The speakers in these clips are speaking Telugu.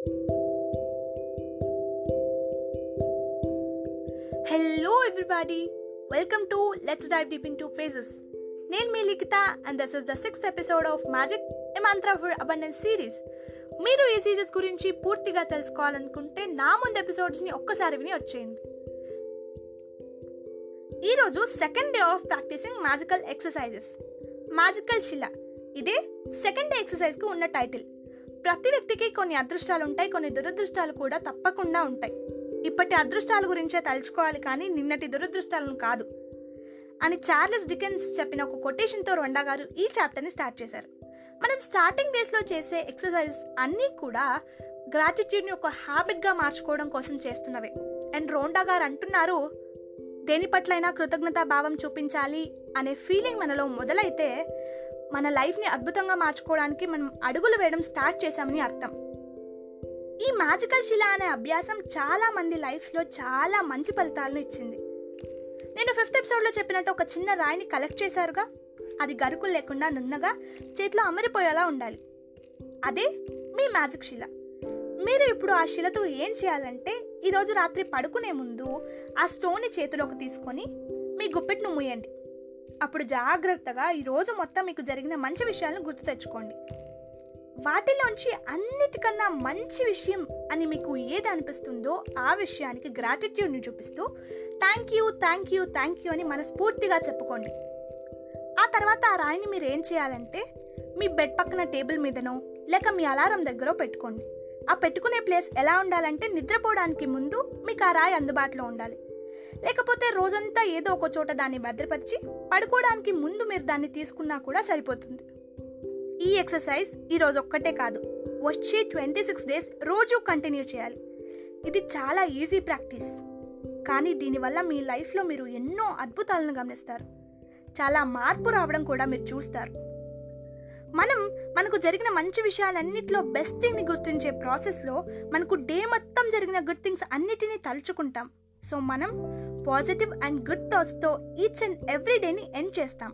Hello everybody welcome to let's dive deep into places నేను మీ Likhita and this is the sixth episode of magic a mantra for abundance series మీరు ఈ సిరీస్ గురించి పూర్తిగా తెలుసుకోవాలనుకుంటే నా ముందు ఎపిసోడ్స్ని ఒక్కసారి విని వచ్చేయండి. ఈరోజు second day of practising magical exercises magical శిల ఇదే సెకండ్ డే ఎక్సర్సైజ్కి ఉన్న టైటిల్ ప్రతి వ్యక్తికి కొన్ని అదృష్టాలు ఉంటాయి కొన్ని దురదృష్టాలు కూడా తప్పకుండా ఉంటాయి. ఇప్పటి అదృష్టాల గురించే తలుచుకోవాలి కానీ నిన్నటి దురదృష్టాలను కాదు. అని చార్లెస్ డికెన్స్ చెప్పిన ఒక కొటేషన్తో రొండా గారు ఈ చాప్టర్ని స్టార్ట్ చేశారు. మనం స్టార్టింగ్ డేస్లో చేసే ఎక్సర్సైజ్ అన్నీ కూడా గ్రాటిట్యూడ్ని ఒక హ్యాబిట్గా మార్చుకోవడం కోసం చేస్తున్నవే. అండ్ రోండా గారు అంటున్నారు దేని పట్లైనా కృతజ్ఞతా భావం చూపించాలి అనే ఫీలింగ్ మనలో మొదలైతే మన లైఫ్ని అద్భుతంగా మార్చుకోవడానికి మనం అడుగులు వేయడం స్టార్ట్ చేశామని అర్థం. ఈ మ్యాజికల్ శిల అనే అభ్యాసం చాలా మంది లైఫ్లో చాలా మంచి ఫలితాలను ఇచ్చింది. నేను ఫిఫ్త్ ఎపిసోడ్లో చెప్పినట్టు ఒక చిన్న రాయిని కలెక్ట్ చేశారుగా. అది గరుకులు లేకుండా నున్నగా చేతిలో అమరిపోయేలా ఉండాలి. అదే మీ మ్యాజిక్ శిల. మీరు ఇప్పుడు ఆ శిలతో ఏం చేయాలంటే ఈరోజు రాత్రి పడుకునే ముందు ఆ స్టోన్ని చేతిలోకి తీసుకొని మీ గుప్పెట్ను మూయండి. అప్పుడు జాగ్రత్తగా ఈరోజు మొత్తం మీకు జరిగిన మంచి విషయాలను గుర్తు తెచ్చుకోండి. వాటిలోంచి అన్నిటికన్నా మంచి విషయం అని మీకు ఏది అనిపిస్తుందో ఆ విషయానికి గ్రాటిట్యూడ్ని చూపిస్తూ thank you thank you thank you అని మనస్ఫూర్తిగా చెప్పుకోండి. ఆ తర్వాత ఆ రాయిని మీరు ఏం చేయాలంటే మీ బెడ్ పక్కన టేబుల్ మీదనో లేక మీ అలారం దగ్గర పెట్టుకోండి. ఆ పెట్టుకునే ప్లేస్ ఎలా ఉండాలంటే నిద్రపోవడానికి ముందు మీకు ఆ రాయి అందుబాటులో ఉండాలి. లేకపోతే రోజంతా ఏదో ఒక చోట దాన్ని భద్రపరిచి పడుకోవడానికి ముందు మీరు దాన్ని తీసుకున్నా కూడా సరిపోతుంది. ఈ ఎక్సర్సైజ్ ఈరోజు ఒక్కటే కాదు వచ్చే ట్వంటీ సిక్స్ డేస్ రోజు కంటిన్యూ చేయాలి. ఇది చాలా ఈజీ ప్రాక్టీస్. కానీ దీనివల్ల మీ లైఫ్లో మీరు ఎన్నో అద్భుతాలను గమనిస్తారు. చాలా మార్పు రావడం కూడా మీరు చూస్తారు. మనం మనకు జరిగిన మంచి విషయాలన్నిటిలో బెస్ట్ థింగ్ని గుర్తించే ప్రాసెస్లో మనకు డే మొత్తం జరిగిన గుడ్ థింగ్స్ అన్నిటినీ తలుచుకుంటాం. సో మనం పాజిటివ్ అండ్ గుడ్ థాట్స్తో ఈచ్ అండ్ ఎవ్రీ డేని ఎండ్ చేస్తాం.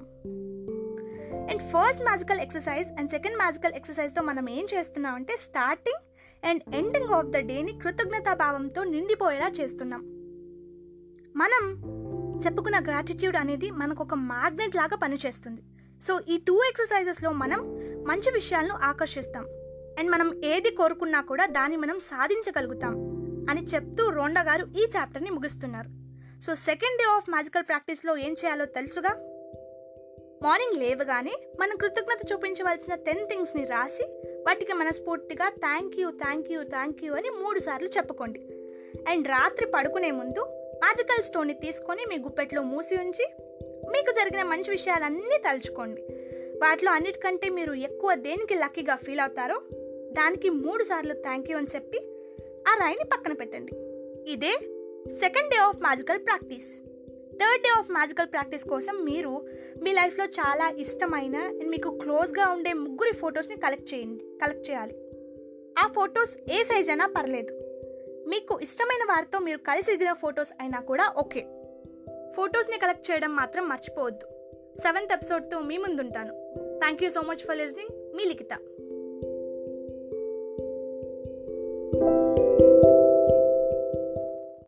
And first magical exercise and second magical ఎక్సర్సైజ్తో మనం ఏం చేస్తున్నాం అంటే starting and ending of the డేని కృతజ్ఞతా భావంతో నిండిపోయేలా చేస్తున్నాం. మనం చెప్పుకున్న గ్రాటిట్యూడ్ అనేది మనకు ఒక మ్యాగ్నెట్ లాగా పనిచేస్తుంది. సో ఈ టూ ఎక్సర్సైజెస్లో మనం మంచి విషయాలను ఆకర్షిస్తాం. అండ్ మనం ఏది కోరుకున్నా కూడా దాన్ని మనం సాధించగలుగుతాం. అని చెప్తూ రోండా గారు ఈ చాప్టర్ని ముగిస్తున్నారు. So second day of magical ప్రాక్టీస్లో ఏం చేయాలో తెలుసుగా? మార్నింగ్ లేవగానే మనం కృతజ్ఞత చూపించవలసిన టెన్ థింగ్స్ని రాసి వాటికి మనస్ఫూర్తిగా thank you thank you thank you అని మూడు సార్లు చెప్పుకోండి. అండ్ రాత్రి పడుకునే ముందు మ్యాజికల్ స్టోన్ని తీసుకొని మీ గుప్పెట్లో మూసి ఉంచి మీకు జరిగిన మంచి విషయాలన్నీ తలుచుకోండి. వాటిలో అన్నిటికంటే మీరు ఎక్కువ దేనికి లక్కీగా ఫీల్ అవుతారో దానికి మూడు సార్లు థ్యాంక్ యూ అని చెప్పి ఆ రాయిని పక్కన పెట్టండి. ఇదే second day of magical practice third day of magical practice కోసం మీరు మీ లైఫ్లో చాలా ఇష్టమైన అండ్ మీకు క్లోజ్గా ఉండే ముగ్గురి ఫొటోస్ని కలెక్ట్ చేయండి కలెక్ట్ చేయాలి. ఆ ఫొటోస్ ఏ సైజ్ అయినా పర్లేదు. మీకు ఇష్టమైన వారితో మీరు కలిసి దిగిన ఫొటోస్ అయినా కూడా ఓకే. ఫొటోస్ని కలెక్ట్ చేయడం మాత్రం మర్చిపోవద్దు. సెవెంత్ ఎపిసోడ్తో మీ ముందుంటాను. Thank you so much for listening me Likhita.